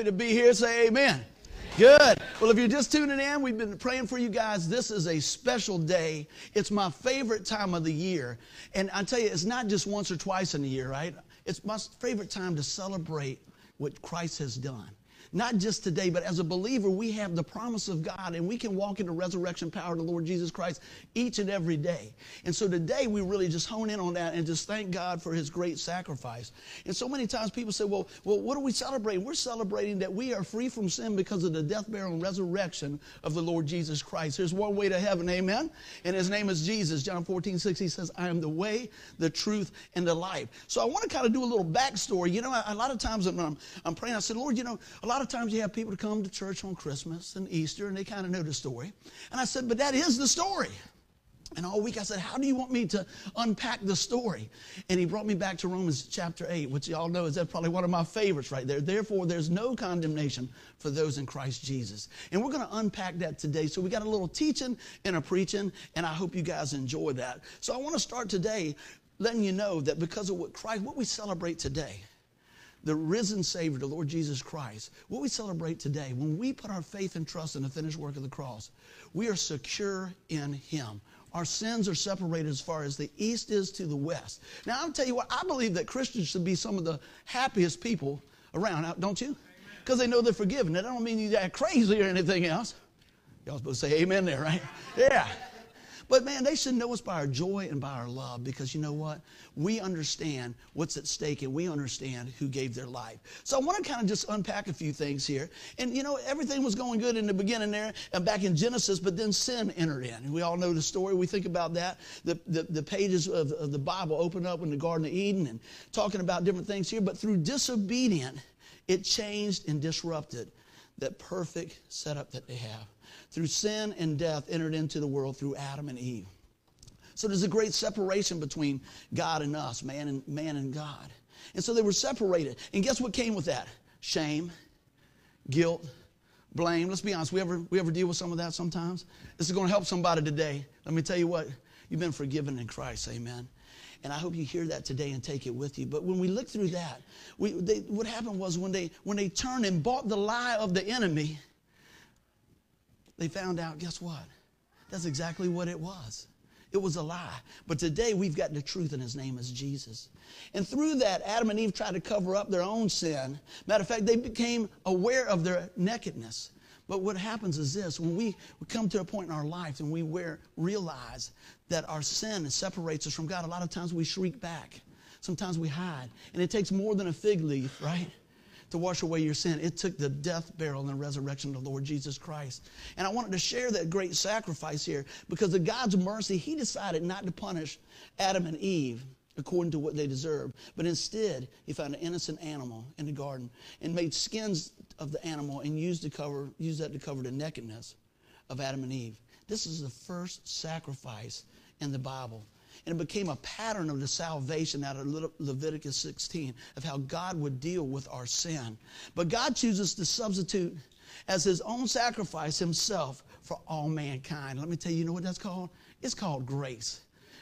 happy to be here? Say amen. Good. Well, if you're just tuning in, we've been praying for you guys. This is a special day. It's my favorite time of the year. And I tell you, it's not just once or twice in a year, right? It's my favorite time to celebrate what Christ has done not just today, but as a believer, we have the promise of God and we can walk in the resurrection power of the Lord Jesus Christ each and every day. And so today we really just hone in on that and just thank God for his great sacrifice. And so many times people say, well, well, what are we celebrating? We're celebrating that we are free from sin because of the death, burial, and resurrection of the Lord Jesus Christ. There's one way to heaven, amen? And his name is Jesus. John 14, 6, he says, I am the way, the truth, and the life. So I want to kind of do a little backstory. You know, a lot of times when I'm, I'm praying, I said, Lord, you know, a lot lot of times you have people to come to church on Christmas and Easter, and they kind of know the story. And I said, but that is the story. And all week I said, How do you want me to unpack the story? And he brought me back to Romans chapter 8, which y'all know is that probably one of my favorites right there. Therefore, there's no condemnation for those in Christ Jesus. And we're going to unpack that today. So we got a little teaching and a preaching, and I hope you guys enjoy that. So I want to start today letting you know that because of what Christ, what we celebrate today, the risen Savior, the Lord Jesus Christ, what we celebrate today, when we put our faith and trust in the finished work of the cross, we are secure in Him. Our sins are separated as far as the east is to the west. Now, I'll tell you what, I believe that Christians should be some of the happiest people around, uh, don't you? Because they know they're forgiven. That don't mean you act crazy or anything else. Y'all supposed to say amen there, right? Yeah. But man, they should know us by our joy and by our love because you know what? We understand what's at stake and we understand who gave their life. So I want to kind of just unpack a few things here. And you know, everything was going good in the beginning there and back in Genesis, but then sin entered in. We all know the story. We think about that. The, the, the pages of, of the Bible open up in the Garden of Eden and talking about different things here. But through disobedience, it changed and disrupted that perfect setup that they have through sin and death entered into the world through Adam and Eve. So there's a great separation between God and us, man and man and God. And so they were separated. And guess what came with that? Shame, guilt, blame. Let's be honest, we ever we ever deal with some of that sometimes? This is going to help somebody today. Let me tell you what, you've been forgiven in Christ, amen. And I hope you hear that today and take it with you. But when we look through that, we, they, what happened was when they when they turned and bought the lie of the enemy, they found out, guess what? That's exactly what it was. It was a lie. But today we've got the truth, and his name is Jesus. And through that, Adam and Eve tried to cover up their own sin. Matter of fact, they became aware of their nakedness. But what happens is this when we come to a point in our life and we realize that our sin separates us from God, a lot of times we shriek back. Sometimes we hide. And it takes more than a fig leaf, right? To wash away your sin. It took the death, burial, and the resurrection of the Lord Jesus Christ. And I wanted to share that great sacrifice here because of God's mercy, He decided not to punish Adam and Eve according to what they deserved, but instead He found an innocent animal in the garden and made skins of the animal and used to cover used that to cover the nakedness of Adam and Eve. This is the first sacrifice in the Bible. And it became a pattern of the salvation out of Leviticus 16 of how God would deal with our sin. But God chooses to substitute as his own sacrifice himself for all mankind. Let me tell you, you know what that's called? It's called grace.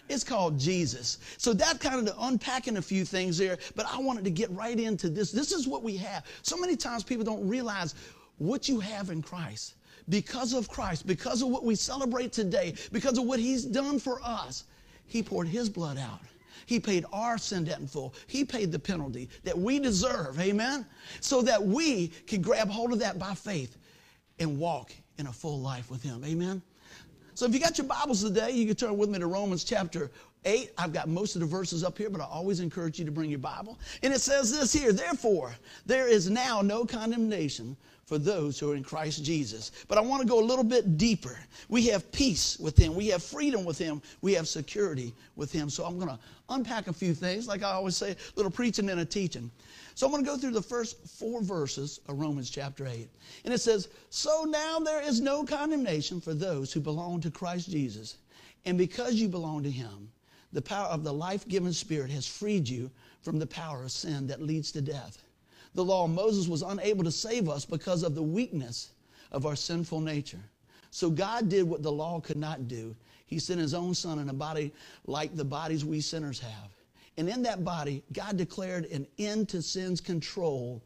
It's called Jesus. So that kind of unpacking a few things there, but I wanted to get right into this. This is what we have. So many times people don't realize what you have in Christ. Because of Christ, because of what we celebrate today, because of what He's done for us, he poured His blood out. He paid our sin debt in full. He paid the penalty that we deserve. Amen? So that we can grab hold of that by faith and walk in a full life with Him. Amen? So if you got your Bibles today, you can turn with me to Romans chapter 8. I've got most of the verses up here, but I always encourage you to bring your Bible. And it says this here Therefore, there is now no condemnation for those who are in Christ Jesus. But I want to go a little bit deeper. We have peace with Him, we have freedom with Him, we have security with Him. So I'm going to unpack a few things, like I always say, a little preaching and a teaching. So I'm going to go through the first four verses of Romans chapter 8. And it says, So now there is no condemnation for those who belong to Christ Jesus. And because you belong to Him, the power of the life giving Spirit has freed you from the power of sin that leads to death the law of Moses was unable to save us because of the weakness of our sinful nature. So God did what the law could not do. He sent his own son in a body like the bodies we sinners have. And in that body, God declared an end to sin's control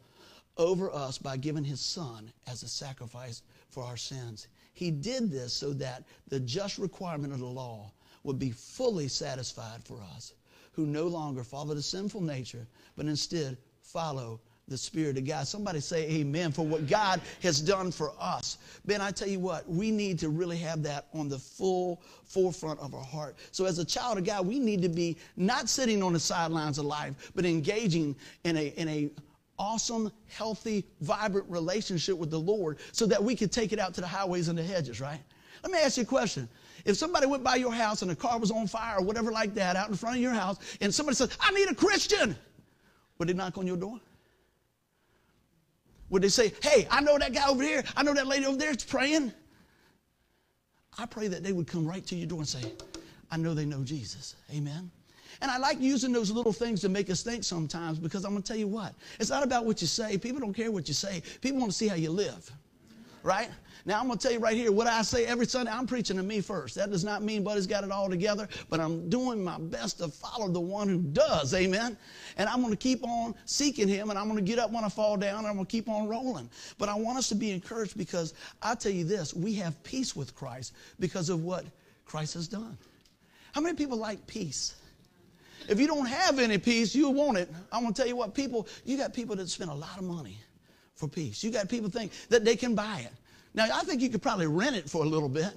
over us by giving his son as a sacrifice for our sins. He did this so that the just requirement of the law would be fully satisfied for us, who no longer follow the sinful nature, but instead follow the Spirit of God. Somebody say amen for what God has done for us. Ben, I tell you what, we need to really have that on the full forefront of our heart. So, as a child of God, we need to be not sitting on the sidelines of life, but engaging in a, in a awesome, healthy, vibrant relationship with the Lord so that we could take it out to the highways and the hedges, right? Let me ask you a question. If somebody went by your house and the car was on fire or whatever like that out in front of your house, and somebody says, I need a Christian, would they knock on your door? Would they say, Hey, I know that guy over here, I know that lady over there is praying? I pray that they would come right to your door and say, I know they know Jesus. Amen. And I like using those little things to make us think sometimes because I'm going to tell you what. It's not about what you say. People don't care what you say. People want to see how you live. Right? Now, I'm going to tell you right here what I say every Sunday. I'm preaching to me first. That does not mean Buddy's got it all together, but I'm doing my best to follow the one who does. Amen. And I'm going to keep on seeking him, and I'm going to get up when I fall down, and I'm going to keep on rolling. But I want us to be encouraged because I tell you this we have peace with Christ because of what Christ has done. How many people like peace? If you don't have any peace, you want it. I'm going to tell you what, people, you got people that spend a lot of money for peace. You got people think that they can buy it. Now, I think you could probably rent it for a little bit,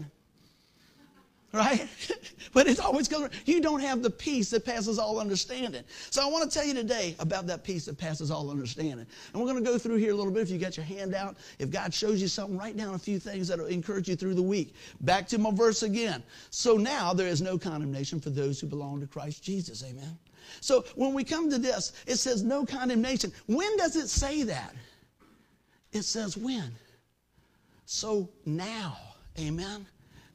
right? but it's always because you don't have the peace that passes all understanding. So I want to tell you today about that peace that passes all understanding. And we're going to go through here a little bit. If you got your hand out, if God shows you something, write down a few things that will encourage you through the week. Back to my verse again. So now there is no condemnation for those who belong to Christ Jesus. Amen. So when we come to this, it says no condemnation. When does it say that? It says when. So now, amen?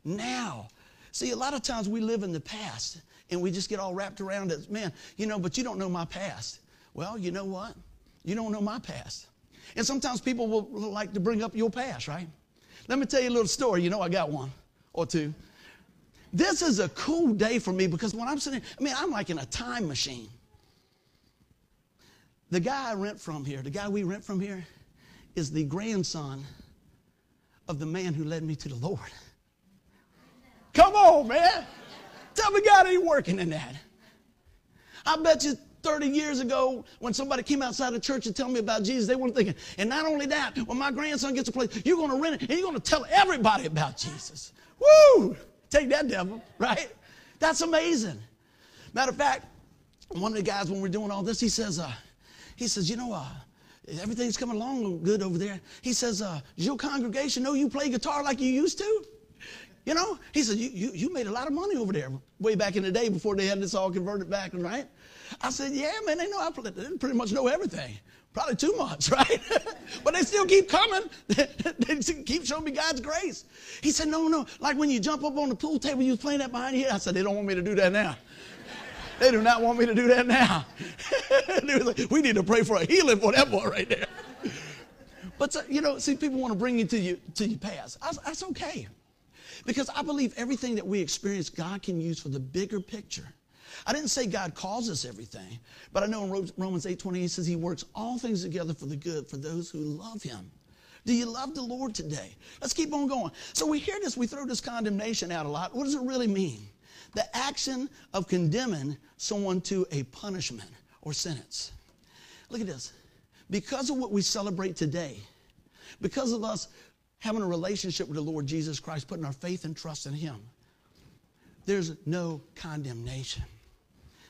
Now. See, a lot of times we live in the past and we just get all wrapped around it. Man, you know, but you don't know my past. Well, you know what? You don't know my past. And sometimes people will like to bring up your past, right? Let me tell you a little story. You know, I got one or two. This is a cool day for me because when I'm sitting, I mean, I'm like in a time machine. The guy I rent from here, the guy we rent from here, is the grandson of the man who led me to the Lord. Come on, man. Tell me God ain't working in that. I bet you 30 years ago, when somebody came outside the church and tell me about Jesus, they weren't thinking, and not only that, when my grandson gets a place, you're going to rent it and you're going to tell everybody about Jesus. Woo! Take that, devil, right? That's amazing. Matter of fact, one of the guys, when we're doing all this, he says, uh, he says, you know, uh, everything's coming along good over there. He says, uh, does your congregation know you play guitar like you used to? You know, he said, you, you, you made a lot of money over there way back in the day before they had this all converted back, right? I said, yeah, man, they know I play, they pretty much know everything. Probably too much, right? but they still keep coming. they keep showing me God's grace. He said, no, no, like when you jump up on the pool table, you was playing that behind your head. I said, they don't want me to do that now. They do not want me to do that now. like, we need to pray for a healing for that boy right there. But, you know, see, people want to bring you to, you, to your past. That's okay. Because I believe everything that we experience, God can use for the bigger picture. I didn't say God causes everything, but I know in Romans 8 28 says he works all things together for the good for those who love him. Do you love the Lord today? Let's keep on going. So we hear this, we throw this condemnation out a lot. What does it really mean? The action of condemning someone to a punishment or sentence. Look at this. Because of what we celebrate today, because of us having a relationship with the Lord Jesus Christ, putting our faith and trust in Him, there's no condemnation.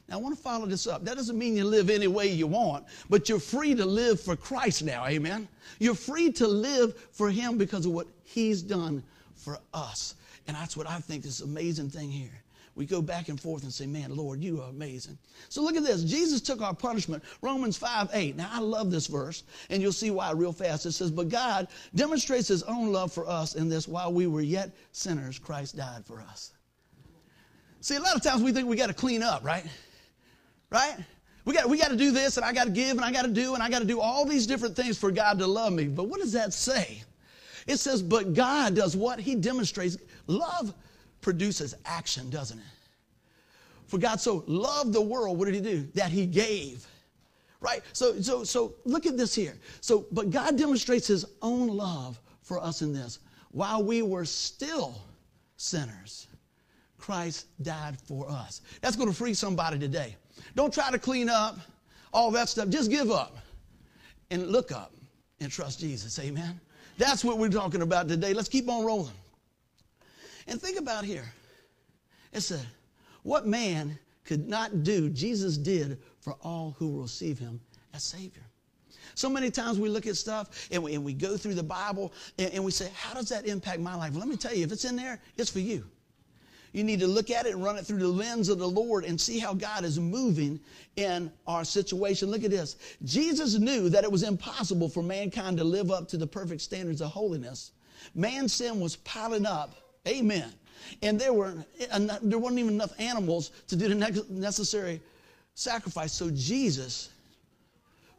Now, I want to follow this up. That doesn't mean you live any way you want, but you're free to live for Christ now. Amen. You're free to live for Him because of what He's done for us. And that's what I think this amazing thing here we go back and forth and say, Man, Lord, you are amazing. So look at this. Jesus took our punishment. Romans 5 8. Now, I love this verse, and you'll see why real fast. It says, But God demonstrates his own love for us in this while we were yet sinners, Christ died for us. See, a lot of times we think we got to clean up, right? Right? We got, we got to do this, and I got to give, and I got to do, and I got to do all these different things for God to love me. But what does that say? It says, But God does what? He demonstrates love produces action, doesn't it? For God so loved the world, what did he do? That he gave. Right? So, so, so look at this here. So, but God demonstrates his own love for us in this. While we were still sinners, Christ died for us. That's going to free somebody today. Don't try to clean up all that stuff. Just give up and look up and trust Jesus. Amen. That's what we're talking about today. Let's keep on rolling. And think about here. It said, What man could not do, Jesus did for all who will receive him as Savior. So many times we look at stuff and we, and we go through the Bible and, and we say, How does that impact my life? Let me tell you, if it's in there, it's for you. You need to look at it and run it through the lens of the Lord and see how God is moving in our situation. Look at this. Jesus knew that it was impossible for mankind to live up to the perfect standards of holiness. Man's sin was piling up. Amen. And there, were, there weren't even enough animals to do the necessary sacrifice. So Jesus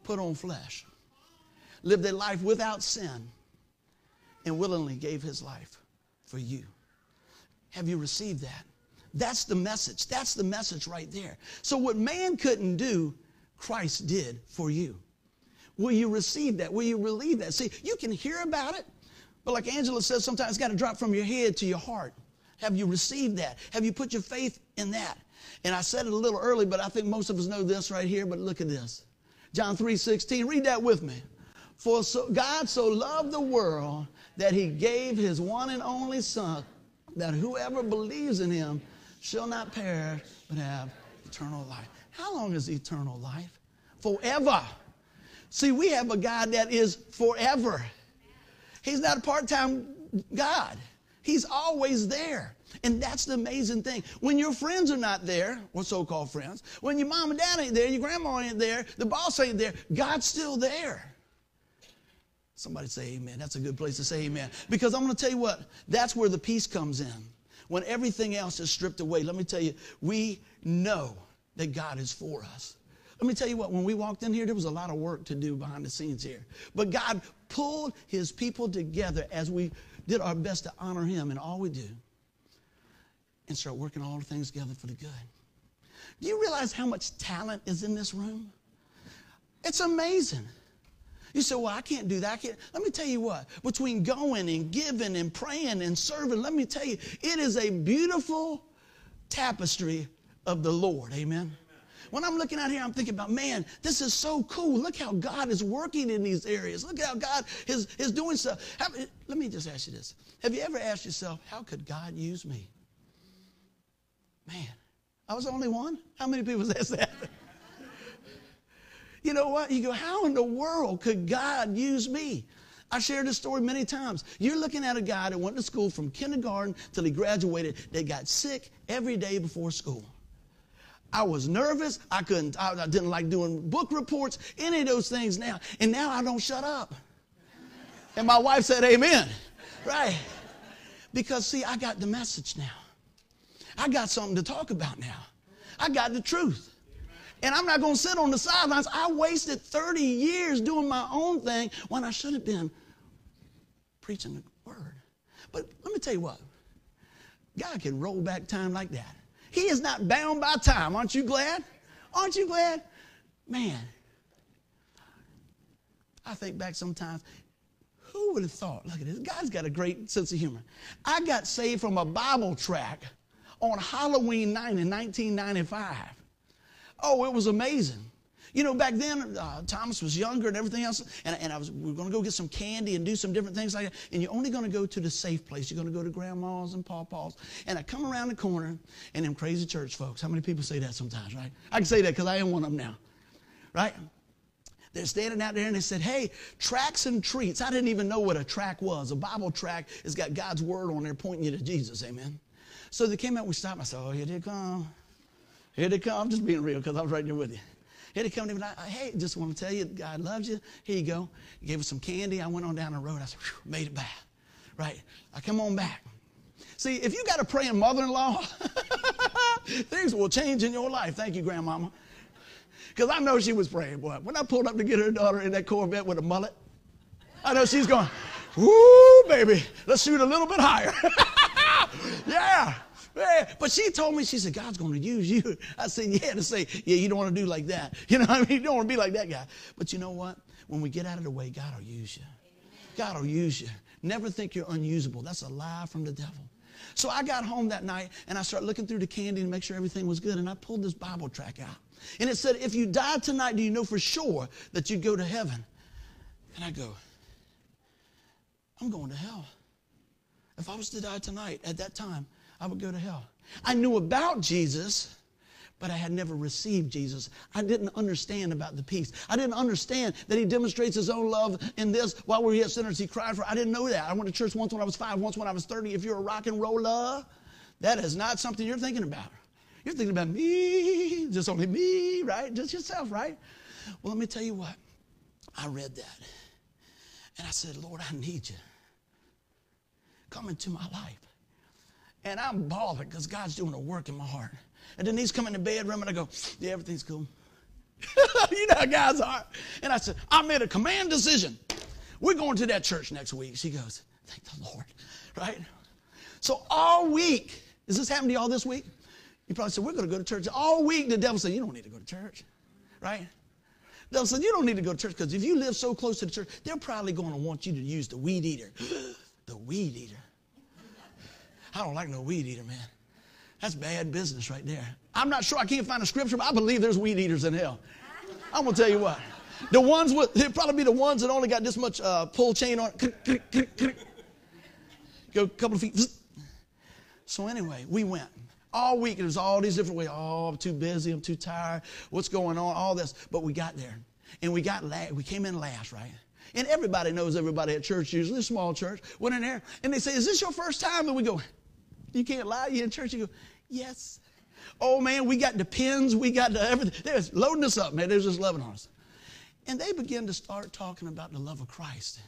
put on flesh, lived a life without sin, and willingly gave his life for you. Have you received that? That's the message. That's the message right there. So, what man couldn't do, Christ did for you. Will you receive that? Will you believe that? See, you can hear about it, but like Angela says, sometimes it's got to drop from your head to your heart. Have you received that? Have you put your faith in that? And I said it a little early, but I think most of us know this right here, but look at this. John 3 16, read that with me. For so, God so loved the world that he gave his one and only Son, that whoever believes in him shall not perish, but have eternal life. How long is eternal life? Forever. See, we have a God that is forever. He's not a part time God. He's always there. And that's the amazing thing. When your friends are not there, or so called friends, when your mom and dad ain't there, your grandma ain't there, the boss ain't there, God's still there. Somebody say amen. That's a good place to say amen. Because I'm going to tell you what, that's where the peace comes in. When everything else is stripped away, let me tell you, we know that God is for us. Let me tell you what, when we walked in here, there was a lot of work to do behind the scenes here. But God pulled his people together as we did our best to honor him in all we do and start working all the things together for the good. Do you realize how much talent is in this room? It's amazing. You say, well, I can't do that. Can't. Let me tell you what, between going and giving and praying and serving, let me tell you, it is a beautiful tapestry of the Lord. Amen. When I'm looking out here, I'm thinking about, man, this is so cool. Look how God is working in these areas. Look how God is, is doing stuff. Let me just ask you this. Have you ever asked yourself, how could God use me? Man, I was the only one? How many people says that? you know what? You go, how in the world could God use me? I shared this story many times. You're looking at a guy that went to school from kindergarten till he graduated that got sick every day before school. I was nervous. I couldn't, I, I didn't like doing book reports, any of those things now. And now I don't shut up. And my wife said, Amen. Right. Because, see, I got the message now. I got something to talk about now. I got the truth. And I'm not going to sit on the sidelines. I wasted 30 years doing my own thing when I should have been preaching the word. But let me tell you what God can roll back time like that. He is not bound by time. Aren't you glad? Aren't you glad? Man, I think back sometimes, who would have thought? Look at this. God's got a great sense of humor. I got saved from a Bible track on Halloween night in 1995. Oh, it was amazing. You know, back then, uh, Thomas was younger and everything else, and, and I was, we were going to go get some candy and do some different things like that. And you're only going to go to the safe place. You're going to go to grandma's and pawpaw's. And I come around the corner, and them crazy church folks. How many people say that sometimes, right? I can say that because I am one of them now, right? They're standing out there and they said, Hey, tracks and treats. I didn't even know what a track was. A Bible track has got God's word on there pointing you to Jesus. Amen. So they came out, we stopped. I said, Oh, here they come. Here they come. I'm just being real because I was right there with you. Here they come to me like, hey, just want to tell you, God loves you. Here you go. He gave us some candy. I went on down the road. I said, made it back. Right. I come on back. See, if you got a praying mother-in-law, things will change in your life. Thank you, grandmama. Because I know she was praying, boy. When I pulled up to get her daughter in that Corvette with a mullet, I know she's going, woo, baby, let's shoot a little bit higher. yeah. But she told me, she said, God's going to use you. I said, yeah, to say, yeah, you don't want to do like that. You know I mean? You don't want to be like that guy. But you know what? When we get out of the way, God will use you. God will use you. Never think you're unusable. That's a lie from the devil. So I got home that night and I started looking through the candy to make sure everything was good. And I pulled this Bible track out. And it said, If you die tonight, do you know for sure that you'd go to heaven? And I go, I'm going to hell. If I was to die tonight, at that time, I would go to hell. I knew about Jesus, but I had never received Jesus. I didn't understand about the peace. I didn't understand that He demonstrates His own love in this while we're yet sinners. He cried for. I didn't know that. I went to church once when I was five, once when I was 30. If you're a rock and roller, that is not something you're thinking about. You're thinking about me, just only me, right? Just yourself, right? Well, let me tell you what. I read that. And I said, Lord, I need you. Come into my life. And I'm bawling because God's doing a work in my heart. And Denise come in the bedroom and I go, yeah, everything's cool. you know how guys are. And I said, I made a command decision. We're going to that church next week. She goes, thank the Lord, right? So all week, is this happening to y'all this week? You probably said, we're going to go to church. All week, the devil said, you don't need to go to church, right? The devil said, you don't need to go to church because if you live so close to the church, they're probably going to want you to use the weed eater. the weed eater. I don't like no weed eater, man. That's bad business right there. I'm not sure. I can't find a scripture, but I believe there's weed eaters in hell. I'm to tell you what. The ones with, they'll probably be the ones that only got this much uh, pull chain on. Go a couple of feet. So anyway, we went. All week, it was all these different ways. Oh, I'm too busy. I'm too tired. What's going on? All this. But we got there. And we got last. We came in last, right? And everybody knows everybody at church, usually a small church. Went in there and they say, Is this your first time? And we go, You can't lie. You in church? You go, Yes. Oh man, we got the pins, we got the everything. They're loading us up, man. They're just loving on us. And they begin to start talking about the love of Christ.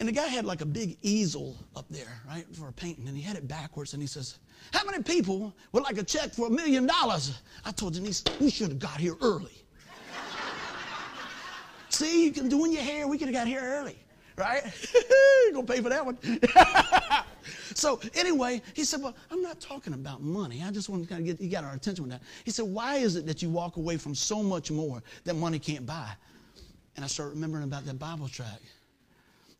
And the guy had like a big easel up there, right, for a painting, and he had it backwards, and he says, How many people would like a check for a million dollars? I told Denise, we should have got here early. See, you can doing your hair, we could have got here early, right? You're gonna pay for that one. so anyway, he said, Well, I'm not talking about money. I just want to kind of get you got our attention with that. He said, Why is it that you walk away from so much more that money can't buy? And I started remembering about that Bible track.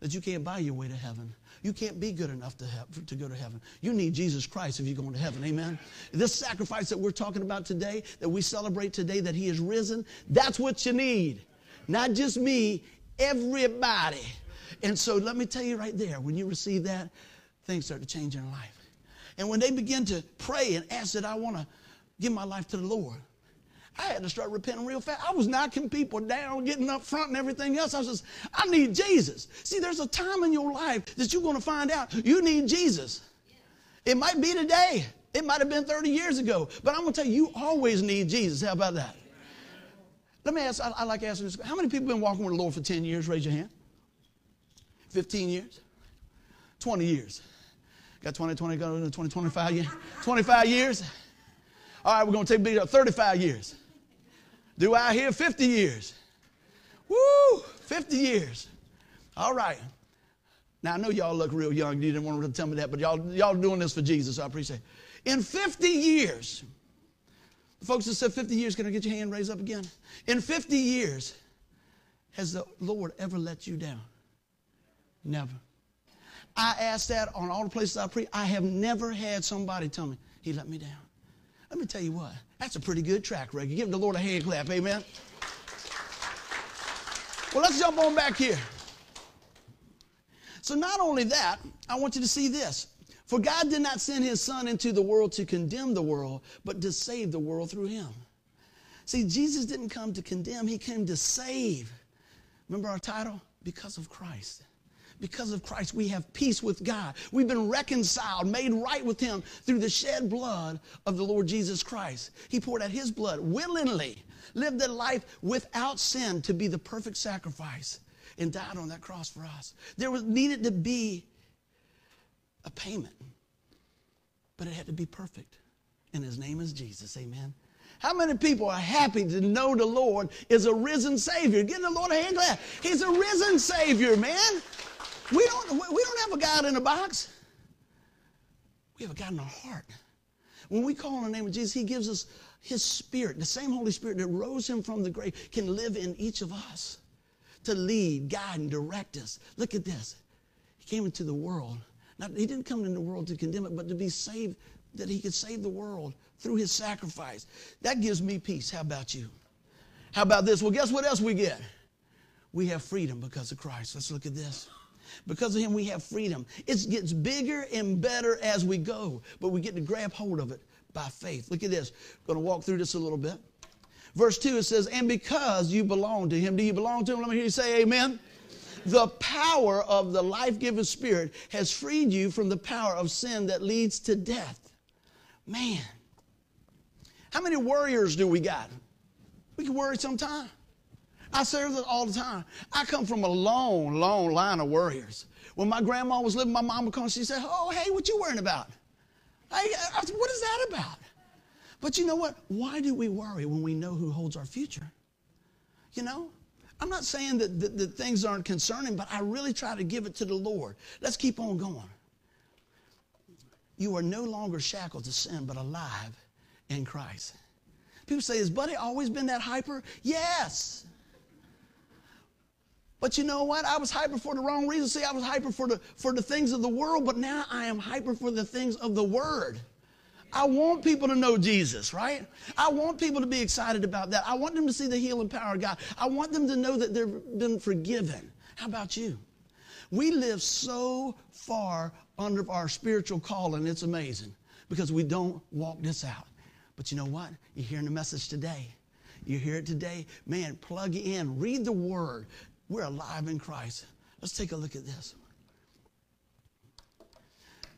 That you can't buy your way to heaven. You can't be good enough to, have, to go to heaven. You need Jesus Christ if you're going to heaven. Amen. This sacrifice that we're talking about today, that we celebrate today, that He is risen, that's what you need. Not just me, everybody. And so let me tell you right there, when you receive that, things start to change in their life. And when they begin to pray and ask that I want to give my life to the Lord, I had to start repenting real fast. I was knocking people down, getting up front and everything else. I was just, I need Jesus. See, there's a time in your life that you're going to find out you need Jesus. It might be today. It might have been 30 years ago. But I'm going to tell you, you always need Jesus. How about that? Let me ask, I, I like asking this. How many people been walking with the Lord for 10 years? Raise your hand. 15 years? 20 years. Got 20, 20, 20, 25 years? 25 years? All right, we're going to take a big 35 years. Do I hear 50 years? Woo, 50 years. All right. Now, I know y'all look real young. You didn't want to tell me that, but y'all, y'all doing this for Jesus, so I appreciate it. In 50 years, the folks that said 50 years, can I get your hand raised up again? In 50 years, has the Lord ever let you down? Never. I asked that on all the places I preach. I have never had somebody tell me, He let me down. Let me tell you what, that's a pretty good track record. Give the Lord a hand clap, amen. Well, let's jump on back here. So, not only that, I want you to see this. For God did not send his Son into the world to condemn the world, but to save the world through him. See, Jesus didn't come to condemn, he came to save. Remember our title? Because of Christ. Because of Christ, we have peace with God. We've been reconciled, made right with Him through the shed blood of the Lord Jesus Christ. He poured out His blood willingly, lived a life without sin to be the perfect sacrifice, and died on that cross for us. There was needed to be a payment, but it had to be perfect. And his name is Jesus. Amen. How many people are happy to know the Lord is a risen Savior? Give the Lord a hand clap. He's a risen Savior, man. We don't, we don't have a God in a box. We have a God in our heart. When we call on the name of Jesus, He gives us His Spirit. The same Holy Spirit that rose Him from the grave can live in each of us to lead, guide, and direct us. Look at this. He came into the world. Not, he didn't come into the world to condemn it, but to be saved, that He could save the world through His sacrifice. That gives me peace. How about you? How about this? Well, guess what else we get? We have freedom because of Christ. Let's look at this. Because of him, we have freedom. It gets bigger and better as we go, but we get to grab hold of it by faith. Look at this. I'm going to walk through this a little bit. Verse 2, it says, And because you belong to him, do you belong to him? Let me hear you say amen. The power of the life giving spirit has freed you from the power of sin that leads to death. Man, how many warriors do we got? We can worry sometime. I serve it all the time. I come from a long, long line of warriors. When my grandma was living, my mom would come. and She said, "Oh, hey, what you worrying about? What is that about?" But you know what? Why do we worry when we know who holds our future? You know, I'm not saying that, that, that things aren't concerning, but I really try to give it to the Lord. Let's keep on going. You are no longer shackled to sin, but alive in Christ. People say, Has Buddy always been that hyper? Yes. But you know what? I was hyper for the wrong reason. See, I was hyper for the, for the things of the world, but now I am hyper for the things of the Word. I want people to know Jesus, right? I want people to be excited about that. I want them to see the healing power of God. I want them to know that they've been forgiven. How about you? We live so far under our spiritual calling, it's amazing because we don't walk this out. But you know what? You're hearing the message today. You hear it today. Man, plug in, read the word. We're alive in Christ. Let's take a look at this.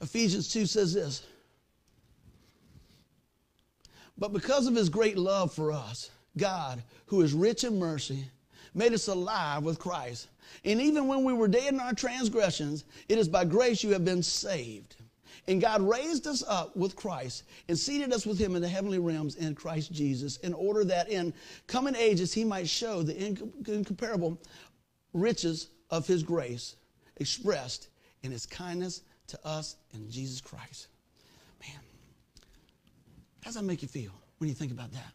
Ephesians 2 says this But because of his great love for us, God, who is rich in mercy, made us alive with Christ. And even when we were dead in our transgressions, it is by grace you have been saved. And God raised us up with Christ and seated us with him in the heavenly realms in Christ Jesus, in order that in coming ages he might show the incomparable riches of his grace expressed in his kindness to us in Jesus Christ. Man, how does that make you feel when you think about that?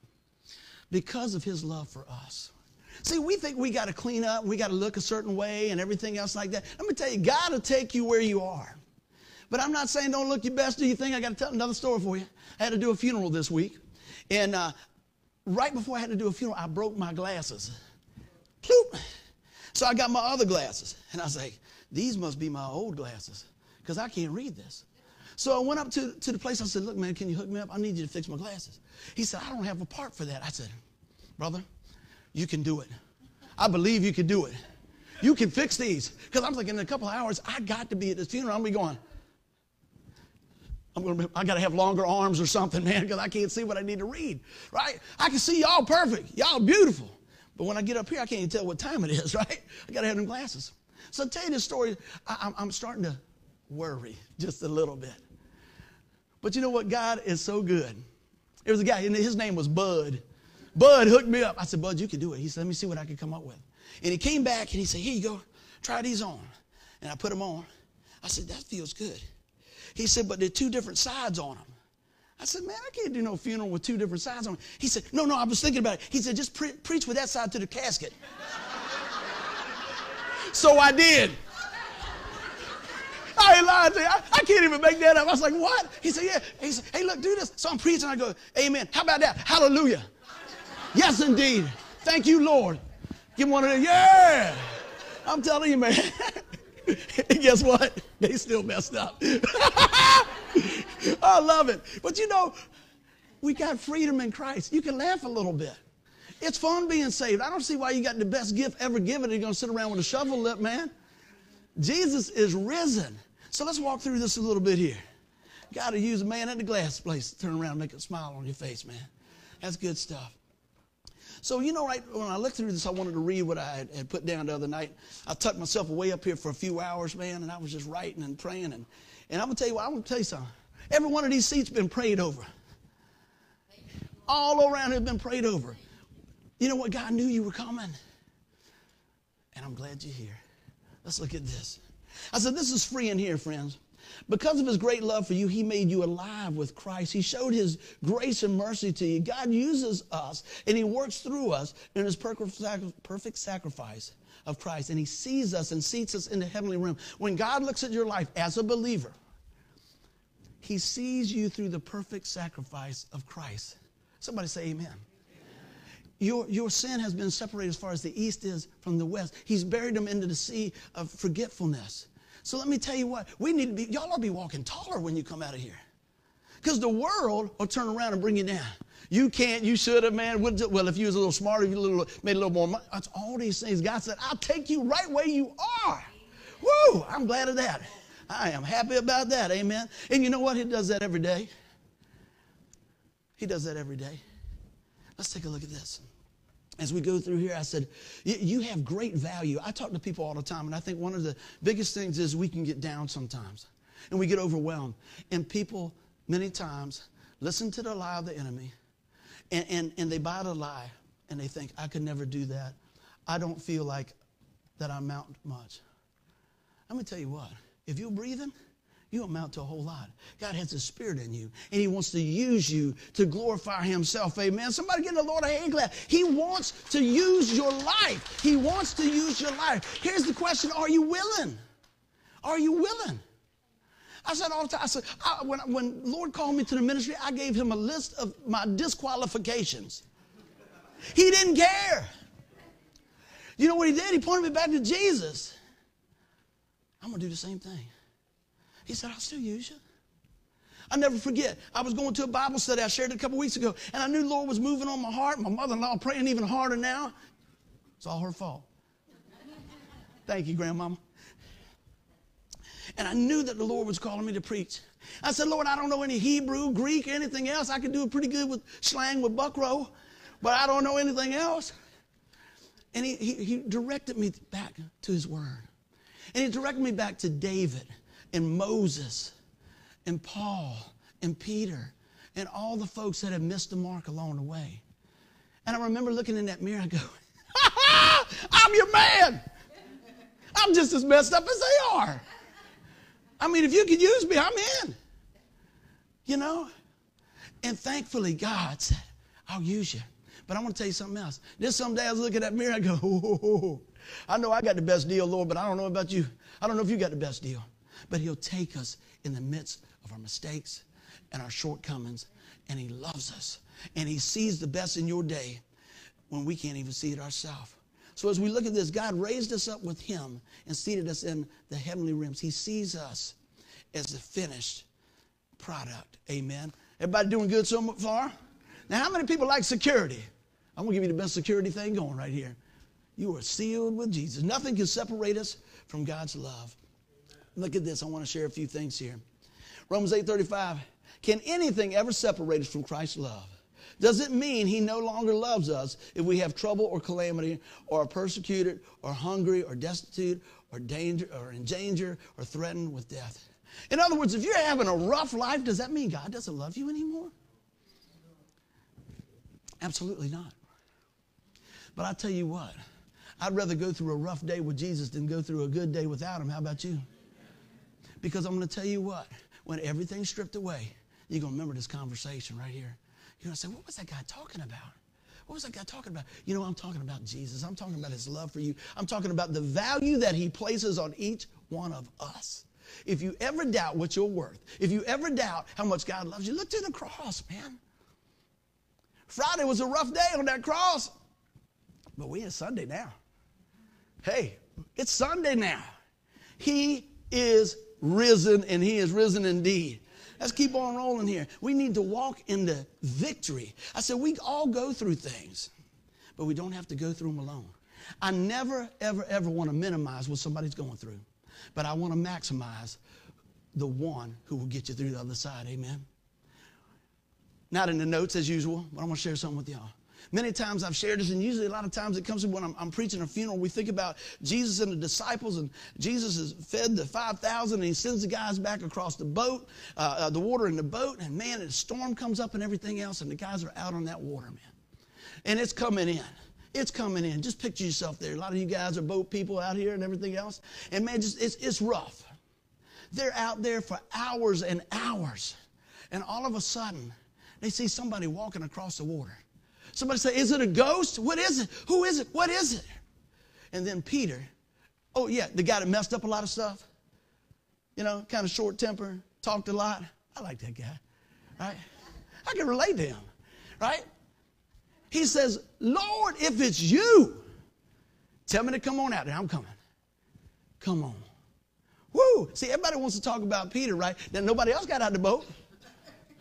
Because of his love for us. See, we think we got to clean up, we got to look a certain way, and everything else like that. Let me tell you, God will take you where you are. But I'm not saying don't look your best. Do you think I got to tell another story for you? I had to do a funeral this week, and uh, right before I had to do a funeral, I broke my glasses. Ploop. So I got my other glasses, and I was like, these must be my old glasses because I can't read this. So I went up to, to the place. I said, Look, man, can you hook me up? I need you to fix my glasses. He said, I don't have a part for that. I said, Brother, you can do it. I believe you can do it. You can fix these. Because I'm thinking in a couple of hours, I got to be at this funeral. I'm going to be going, I'm going to I got to have longer arms or something, man, because I can't see what I need to read, right? I can see y'all perfect. Y'all beautiful. But when I get up here, I can't even tell what time it is, right? I got to have them glasses. So I'll tell you this story. I, I'm starting to worry just a little bit. But you know what? God is so good. There was a guy, and his name was Bud. Bud hooked me up. I said, Bud, you can do it. He said, let me see what I can come up with. And he came back and he said, here you go. Try these on. And I put them on. I said, that feels good. He said, but there are two different sides on them. I said, man, I can't do no funeral with two different sides on it. He said, no, no, I was thinking about it. He said, just pre- preach with that side to the casket. so I did. I ain't lying to you. I, I, can't even make that up. I was like, what? He said, yeah. He said, hey, look, do this. So I'm preaching. I go, amen. How about that? Hallelujah. yes, indeed. Thank you, Lord. Give him one of them. Yeah. I'm telling you, man. guess what? They still messed up. I love it. But you know, we got freedom in Christ. You can laugh a little bit. It's fun being saved. I don't see why you got the best gift ever given and you're going to sit around with a shovel lip, man. Jesus is risen. So let's walk through this a little bit here. Got to use a man at the glass place to turn around and make a smile on your face, man. That's good stuff. So, you know, right when I looked through this, I wanted to read what I had put down the other night. I tucked myself away up here for a few hours, man, and I was just writing and praying. And, and I'm going to tell you what, I'm going to tell you something. Every one of these seats been prayed over. All around have been prayed over. You know what? God knew you were coming. And I'm glad you're here. Let's look at this. I said, this is free in here, friends. Because of his great love for you, he made you alive with Christ. He showed his grace and mercy to you. God uses us and he works through us in his perfect sacrifice of Christ. And he sees us and seats us in the heavenly realm. When God looks at your life as a believer, he sees you through the perfect sacrifice of Christ. Somebody say amen. Your, your sin has been separated as far as the east is from the west. He's buried them into the sea of forgetfulness. So let me tell you what, we need to be, y'all ought to be walking taller when you come out of here. Because the world will turn around and bring you down. You can't, you should have, man. Well, if you was a little smarter, you little, made a little more money. That's all these things. God said, I'll take you right where you are. Woo! I'm glad of that. I am happy about that. Amen. And you know what? He does that every day. He does that every day. Let's take a look at this as we go through here, I said, You have great value. I talk to people all the time, and I think one of the biggest things is we can get down sometimes and we get overwhelmed. And people, many times, listen to the lie of the enemy and, and, and they buy the lie and they think, I could never do that. I don't feel like that I amount much. I'm going to tell you what, if you're breathing, you amount to a whole lot. God has a spirit in you, and He wants to use you to glorify Himself. Amen. Somebody get the Lord a hand clap. He wants to use your life. He wants to use your life. Here's the question Are you willing? Are you willing? I said all the time, I said, I, when, when Lord called me to the ministry, I gave him a list of my disqualifications. He didn't care. You know what he did? He pointed me back to Jesus. I'm going to do the same thing. He said, I'll still use you. I never forget. I was going to a Bible study. I shared it a couple weeks ago, and I knew the Lord was moving on my heart. My mother-in-law praying even harder now. It's all her fault. Thank you, Grandmama. And I knew that the Lord was calling me to preach. I said, Lord, I don't know any Hebrew, Greek, anything else. I can do it pretty good with slang with Buckrow, but I don't know anything else. And he, he, he directed me back to his word. And he directed me back to David and Moses and Paul and Peter and all the folks that have missed the mark along the way. And I remember looking in that mirror and going, I'm your man. I'm just as messed up as they are. I mean, if you could use me, I'm in. You know? And thankfully, God said, I'll use you. But I want to tell you something else. This someday I was looking at that mirror, I go, oh, I know I got the best deal, Lord, but I don't know about you. I don't know if you got the best deal. But He'll take us in the midst of our mistakes and our shortcomings, and He loves us. And He sees the best in your day when we can't even see it ourselves. So as we look at this, God raised us up with Him and seated us in the heavenly realms. He sees us as the finished product. Amen. Everybody doing good so far? Now, how many people like security? I'm to give you the best security thing going right here. You are sealed with Jesus. Nothing can separate us from God's love. Look at this. I want to share a few things here. Romans 8:35. Can anything ever separate us from Christ's love? Does it mean he no longer loves us if we have trouble or calamity or are persecuted or hungry or destitute or danger or in danger or threatened with death? In other words, if you're having a rough life, does that mean God doesn't love you anymore? Absolutely not. But I tell you what, I'd rather go through a rough day with Jesus than go through a good day without him. How about you? Because I'm going to tell you what, when everything's stripped away, you're going to remember this conversation right here. You're going to say, What was that guy talking about? What was that guy talking about? You know, I'm talking about Jesus. I'm talking about his love for you. I'm talking about the value that he places on each one of us. If you ever doubt what you're worth, if you ever doubt how much God loves you, look to the cross, man. Friday was a rough day on that cross, but we in Sunday now. Hey, it's Sunday now. He is risen, and he is risen indeed. Let's keep on rolling here. We need to walk into victory. I said, we all go through things, but we don't have to go through them alone. I never, ever, ever want to minimize what somebody's going through, but I want to maximize the one who will get you through the other side. Amen. Not in the notes as usual, but I'm going to share something with y'all. Many times I've shared this, and usually a lot of times it comes to when I'm, I'm, preaching a funeral. We think about Jesus and the disciples, and Jesus has fed the 5,000, and he sends the guys back across the boat, uh, uh, the water in the boat, and man, a storm comes up and everything else, and the guys are out on that water, man. And it's coming in. It's coming in. Just picture yourself there. A lot of you guys are boat people out here and everything else. And man, just it's, it's rough. They're out there for hours and hours. And all of a sudden, they see somebody walking across the water. Somebody say, Is it a ghost? What is it? Who is it? What is it? And then Peter, oh, yeah, the guy that messed up a lot of stuff, you know, kind of short temper, talked a lot. I like that guy, right? I can relate to him, right? He says, Lord, if it's you, tell me to come on out there. I'm coming. Come on. Woo! See, everybody wants to talk about Peter, right? Then nobody else got out the boat,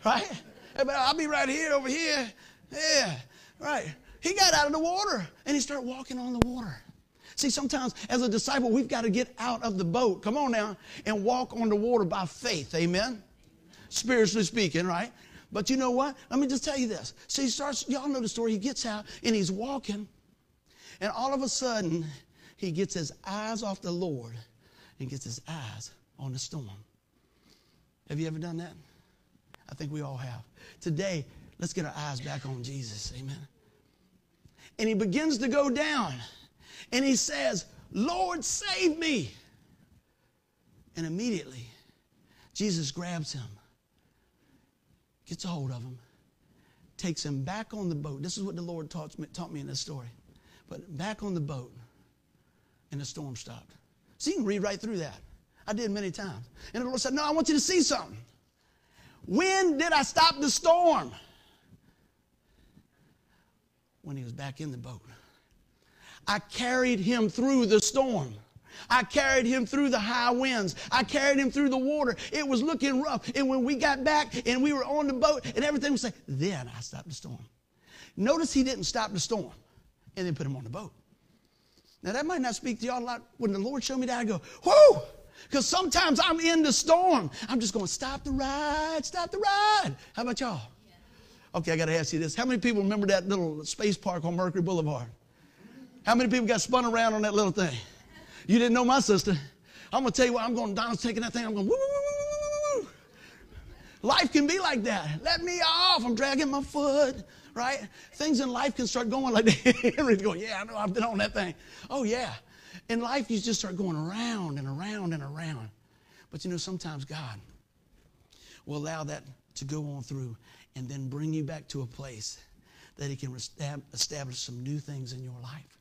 right? Everybody, I'll be right here, over here. Yeah, right. He got out of the water and he started walking on the water. See, sometimes as a disciple, we've got to get out of the boat, come on now, and walk on the water by faith. Amen? Spiritually speaking, right? But you know what? Let me just tell you this. So he starts, y'all know the story. He gets out and he's walking, and all of a sudden, he gets his eyes off the Lord and gets his eyes on the storm. Have you ever done that? I think we all have. Today, let's get our eyes back on Jesus. Amen. And he begins to go down and he says, Lord, save me. And immediately, Jesus grabs him, gets a hold of him, takes him back on the boat. This is what the Lord taught me, taught me in this story. But back on the boat, and the storm stopped. So you can read right through that. I did many times. And the Lord said, No, I want you to see something. When did I stop the storm? When he was back in the boat. I carried him through the storm. I carried him through the high winds. I carried him through the water. It was looking rough. And when we got back and we were on the boat and everything was like, then I stopped the storm. Notice he didn't stop the storm and then put him on the boat. Now that might not speak to y'all a lot. When the Lord showed me that, I go, whoo! Because sometimes I'm in the storm. I'm just going, stop the ride, stop the ride. How about y'all? Okay, I got to ask you this. How many people remember that little space park on Mercury Boulevard? How many people got spun around on that little thing? You didn't know my sister. I'm going to tell you what, I'm going, Donna's taking that thing, I'm going, woo, woo, woo, woo. Life can be like that. Let me off. I'm dragging my foot, right? Things in life can start going like that. Going, yeah, I know, I've been on that thing. Oh, yeah. In life, you just start going around and around and around. But you know, sometimes God will allow that to go on through and then bring you back to a place that He can establish some new things in your life.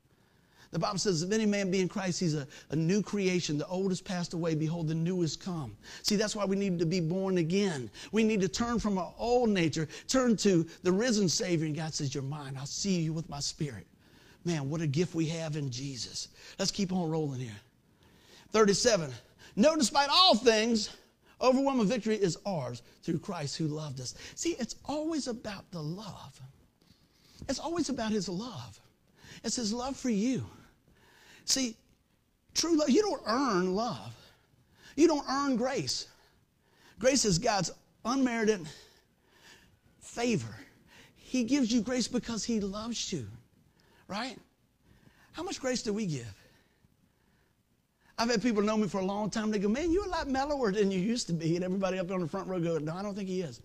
The Bible says, if any man be in Christ, he's a, a new creation. The old has passed away. Behold, the new has come. See, that's why we need to be born again. We need to turn from our old nature, turn to the risen Savior. And God says, You're mine. I'll see you with my spirit. Man, what a gift we have in Jesus. Let's keep on rolling here. 37. No, despite all things, overwhelming victory is ours through Christ who loved us. See, it's always about the love. It's always about his love. It's his love for you. See, true love, you don't earn love. You don't earn grace. Grace is God's unmerited favor. He gives you grace because He loves you, right? How much grace do we give? I've had people know me for a long time. They go, Man, you're a lot mellower than you used to be. And everybody up on the front row go, No, I don't think he is.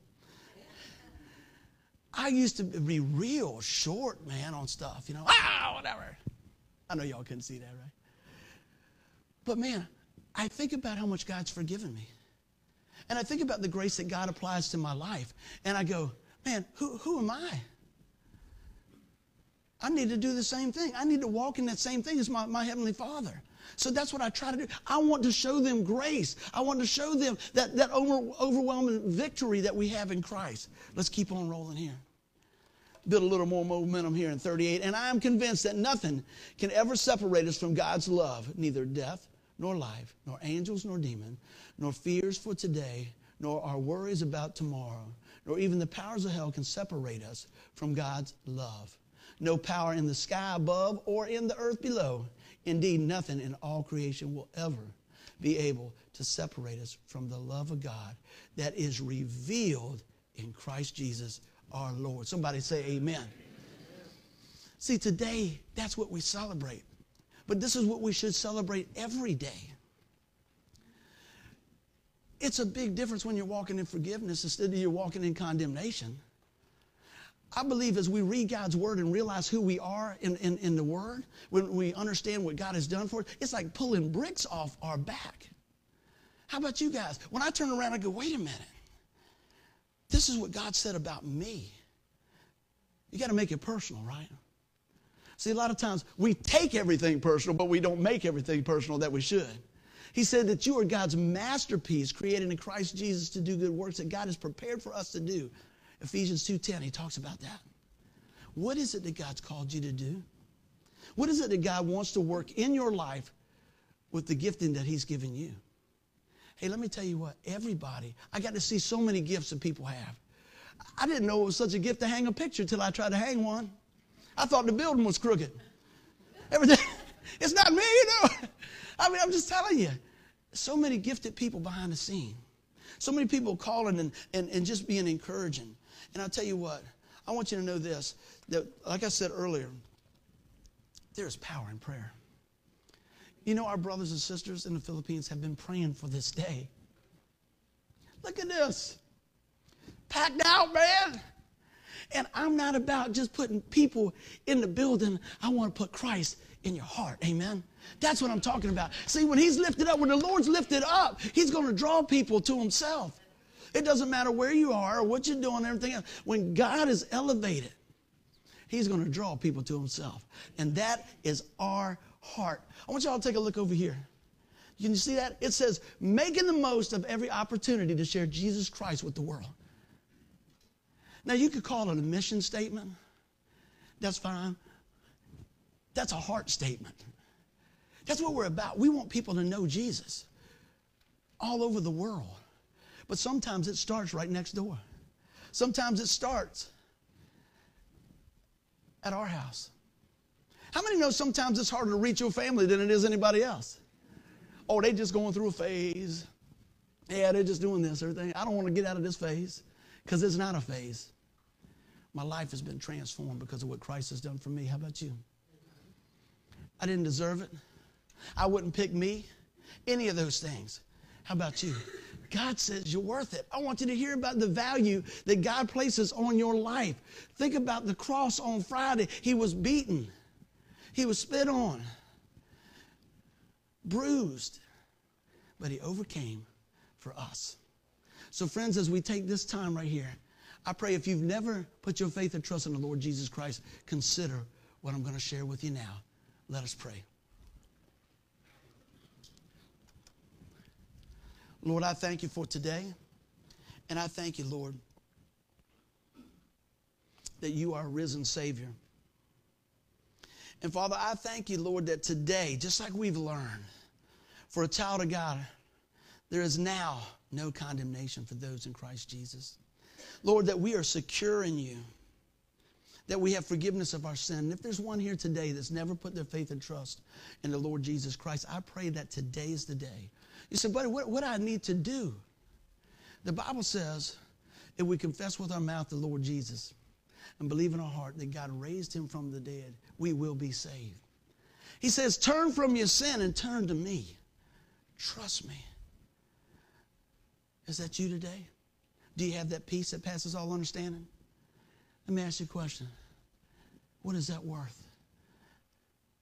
I used to be real short, man, on stuff, you know, ah, whatever. I know y'all couldn't see that, right? But man, I think about how much God's forgiven me. And I think about the grace that God applies to my life. And I go, man, who, who am I? I need to do the same thing. I need to walk in that same thing as my, my Heavenly Father. So that's what I try to do. I want to show them grace. I want to show them that, that over, overwhelming victory that we have in Christ. Let's keep on rolling here. Build a little more momentum here in 38. And I am convinced that nothing can ever separate us from God's love, neither death nor life, nor angels nor demon, nor fears for today, nor our worries about tomorrow, nor even the powers of hell can separate us from God's love. No power in the sky above or in the earth below. Indeed, nothing in all creation will ever be able to separate us from the love of God that is revealed in Christ Jesus our Lord. Somebody say amen. amen. See, today, that's what we celebrate. But this is what we should celebrate every day. It's a big difference when you're walking in forgiveness instead of you're walking in condemnation. I believe as we read God's word and realize who we are in, in, in, the word, when we understand what God has done for us, it's like pulling bricks off our back. How about you guys? When I turn around, I go, wait a minute. This is what God said about me. You got to make it personal, right? See, a lot of times we take everything personal, but we don't make everything personal that we should. He said that you are God's masterpiece, created in Christ Jesus to do good works that God has prepared for us to do. Ephesians 2:10, he talks about that. What is it that God's called you to do? What is it that God wants to work in your life with the gifting that He's given you? Hey, let me tell you what, everybody, I got to see so many gifts that people have. I didn't know it was such a gift to hang a picture till I tried to hang one. I thought the building was crooked. Everything, it's not me, you know. I mean, I'm just telling you. So many gifted people behind the scene. So many people calling and, and, and just being encouraging. And I'll tell you what, I want you to know this that, like I said earlier, there's power in prayer. You know, our brothers and sisters in the Philippines have been praying for this day. Look at this. Packed out, man. And I'm not about just putting people in the building. I want to put Christ in your heart. Amen. That's what I'm talking about. See, when He's lifted up, when the Lord's lifted up, He's going to draw people to Himself. It doesn't matter where you are or what you're doing, everything else. When God is elevated, He's going to draw people to Himself. And that is our heart. I want y'all to take a look over here. Can you see that? It says, making the most of every opportunity to share Jesus Christ with the world. Now, you could call it a mission statement. That's fine. That's a heart statement. That's what we're about. We want people to know Jesus all over the world. But sometimes it starts right next door. Sometimes it starts at our house. How many know sometimes it's harder to reach your family than it is anybody else? Oh, they just going through a phase. Yeah, they're just doing this, everything. I don't want to get out of this phase because it's not a phase. My life has been transformed because of what Christ has done for me. How about you? I didn't deserve it. I wouldn't pick me, any of those things. How about you? God says you're worth it. I want you to hear about the value that God places on your life. Think about the cross on Friday. He was beaten, he was spit on, bruised, but he overcame for us. So, friends, as we take this time right here, I pray if you've never put your faith and trust in the Lord Jesus Christ, consider what I'm going to share with you now. Let us pray. Lord, I thank you for today. And I thank you, Lord, that you are a risen Savior. And Father, I thank you, Lord, that today, just like we've learned, for a child of God, there is now no condemnation for those in Christ Jesus. Lord, that we are secure in you, that we have forgiveness of our sin. And if there's one here today that's never put their faith and trust in the Lord Jesus Christ, I pray that today is the day you say, buddy, what, what do I need to do? The Bible says if we confess with our mouth the Lord Jesus and believe in our heart that God raised him from the dead, we will be saved. He says, turn from your sin and turn to me. Trust me. Is that you today? Do you have that peace that passes all understanding? Let me ask you a question. What is that worth?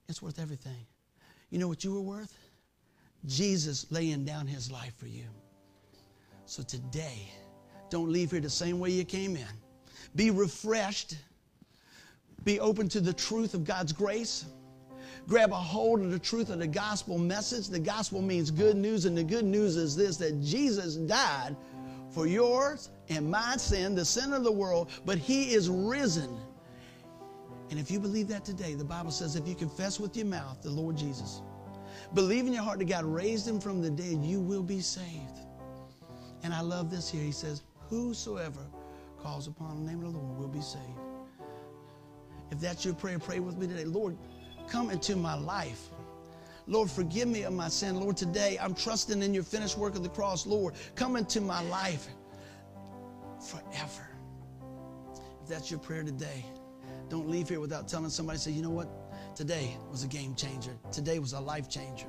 It's worth everything. You know what you were worth? Jesus laying down his life for you. So today, don't leave here the same way you came in. Be refreshed. Be open to the truth of God's grace. Grab a hold of the truth of the gospel message. The gospel means good news, and the good news is this that Jesus died for yours and my sin, the sin of the world, but he is risen. And if you believe that today, the Bible says if you confess with your mouth the Lord Jesus, Believe in your heart that God raised him from the dead, you will be saved. And I love this here. He says, Whosoever calls upon the name of the Lord will be saved. If that's your prayer, pray with me today. Lord, come into my life. Lord, forgive me of my sin. Lord, today I'm trusting in your finished work of the cross. Lord, come into my life forever. If that's your prayer today, don't leave here without telling somebody, say, you know what? Today was a game changer. Today was a life changer.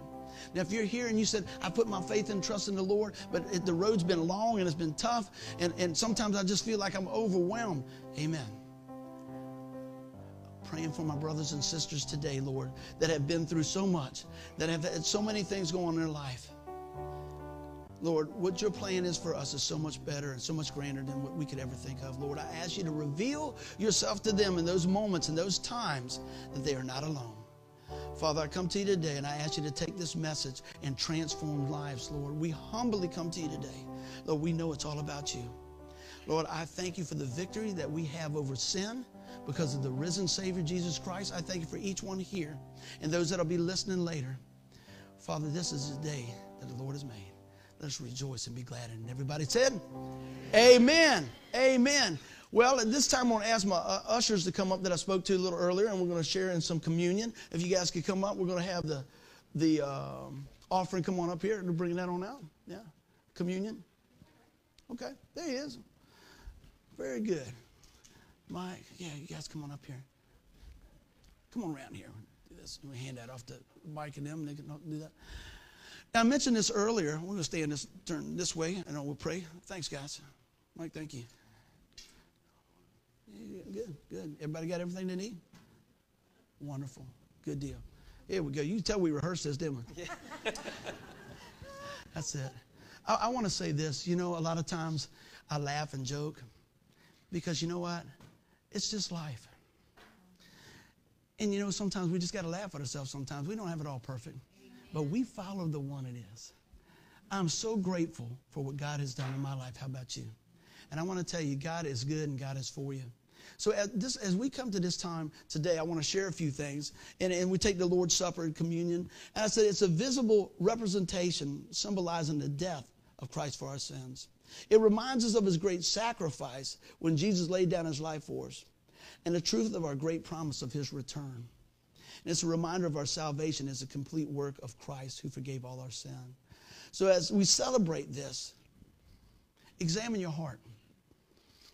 Now, if you're here and you said, I put my faith and trust in the Lord, but it, the road's been long and it's been tough, and, and sometimes I just feel like I'm overwhelmed. Amen. Praying for my brothers and sisters today, Lord, that have been through so much, that have had so many things going on in their life. Lord, what your plan is for us is so much better and so much grander than what we could ever think of. Lord, I ask you to reveal yourself to them in those moments and those times that they are not alone. Father, I come to you today and I ask you to take this message and transform lives, Lord. We humbly come to you today. Lord, we know it's all about you. Lord, I thank you for the victory that we have over sin because of the risen Savior Jesus Christ. I thank you for each one here and those that'll be listening later. Father, this is the day that the Lord has made. Let us rejoice and be glad. And everybody said, Amen. Amen. Well, at this time, I want to ask my uh, ushers to come up that I spoke to a little earlier, and we're going to share in some communion. If you guys could come up, we're going to have the the um, offering come on up here and bring that on out. Yeah, communion. Okay, there he is. Very good. Mike, yeah, you guys come on up here. Come on around here. Do this. We hand that off to Mike and them. They can do that. Now, I mentioned this earlier. We're going to stay in this, turn this way, and we'll pray. Thanks, guys. Mike, thank you. Good, good. Everybody got everything they need? Wonderful. Good deal. Here we go. You can tell we rehearsed this, didn't we? Yeah. That's it. I, I want to say this. You know, a lot of times I laugh and joke because you know what? It's just life. And you know, sometimes we just got to laugh at ourselves sometimes. We don't have it all perfect but we follow the one it is. I'm so grateful for what God has done in my life. How about you? And I want to tell you, God is good and God is for you. So as, this, as we come to this time today, I want to share a few things. And, and we take the Lord's Supper and communion. And I said it's a visible representation symbolizing the death of Christ for our sins. It reminds us of his great sacrifice when Jesus laid down his life for us and the truth of our great promise of his return. And it's a reminder of our salvation as a complete work of Christ who forgave all our sin. So as we celebrate this, examine your heart.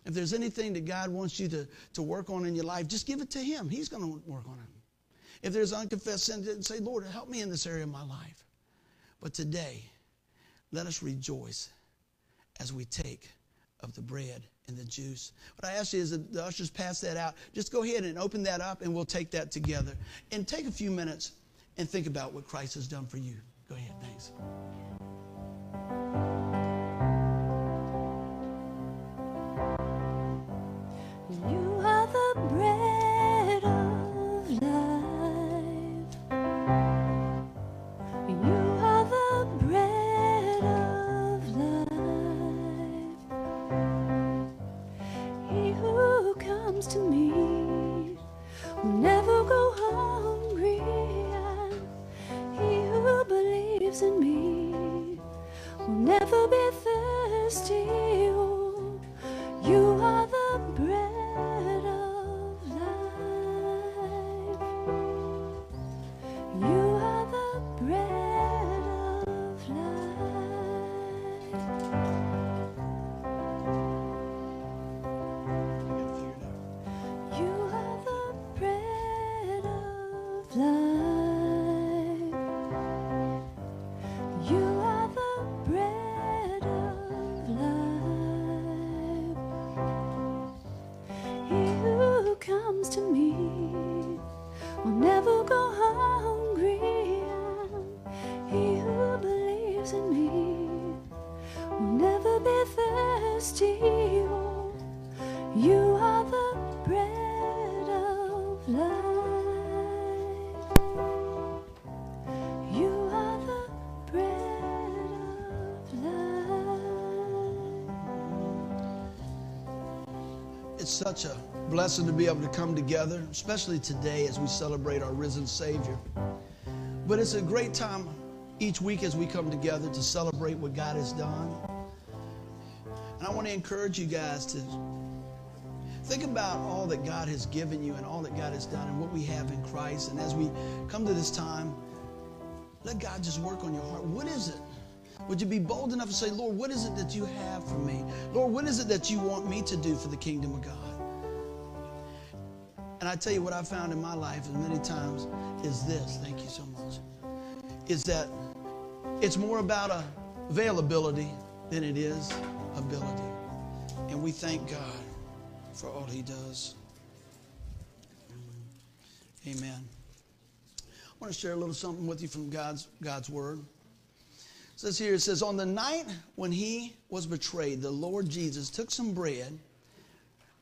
If there's anything that God wants you to, to work on in your life, just give it to Him. He's going to work on it. If there's unconfessed sin, say, Lord, help me in this area of my life. But today, let us rejoice as we take of the bread and the juice. What I ask you is that the ushers pass that out. Just go ahead and open that up, and we'll take that together. And take a few minutes and think about what Christ has done for you. Go ahead. Thanks. To me such a blessing to be able to come together, especially today as we celebrate our risen Savior. But it's a great time each week as we come together to celebrate what God has done. And I want to encourage you guys to think about all that God has given you and all that God has done and what we have in Christ. And as we come to this time, let God just work on your heart. What is it? Would you be bold enough to say, Lord, what is it that you have for me? Lord, what is it that you want me to do for the kingdom of God? And I tell you what I found in my life as many times is this. Thank you so much. Is that it's more about availability than it is ability. And we thank God for all he does. Amen. I want to share a little something with you from God's, God's word. It says here, it says, On the night when he was betrayed, the Lord Jesus took some bread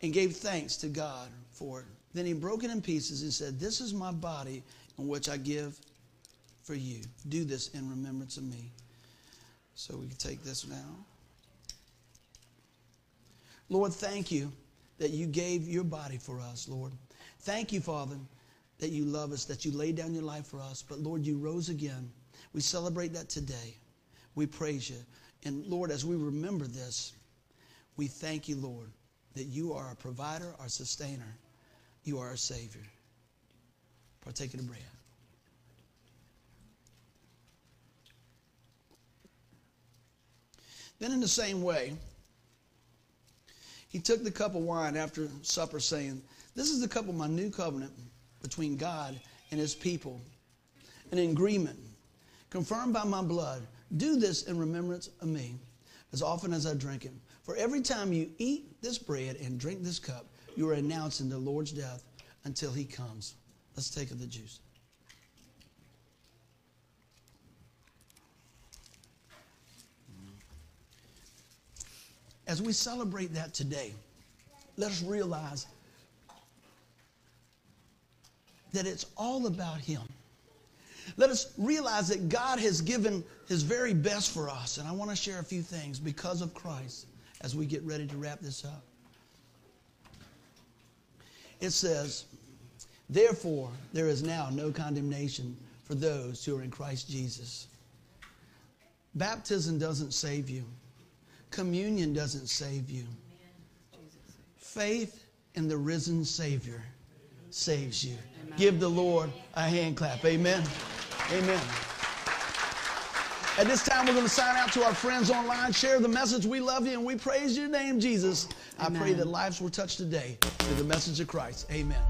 and gave thanks to God for it. Then he broke it in pieces and said, This is my body in which I give for you. Do this in remembrance of me. So we can take this now. Lord, thank you that you gave your body for us, Lord. Thank you, Father, that you love us, that you laid down your life for us. But Lord, you rose again. We celebrate that today. We praise you. And Lord, as we remember this, we thank you, Lord, that you are our provider, our sustainer. You are our Savior. Partake of the bread. Then, in the same way, he took the cup of wine after supper, saying, This is the cup of my new covenant between God and his people, an agreement confirmed by my blood. Do this in remembrance of me as often as I drink it. For every time you eat this bread and drink this cup, you are announcing the Lord's death until he comes. Let's take of the juice. As we celebrate that today, let us realize that it's all about Him. Let us realize that God has given His very best for us. And I want to share a few things because of Christ as we get ready to wrap this up. It says, Therefore, there is now no condemnation for those who are in Christ Jesus. Baptism doesn't save you. Communion doesn't save you. Faith in the risen Savior saves you. Give the Lord a hand clap. Amen. Amen. At this time, we're going to sign out to our friends online. Share the message. We love you and we praise your name, Jesus. I pray that lives were touched today through the message of Christ. Amen.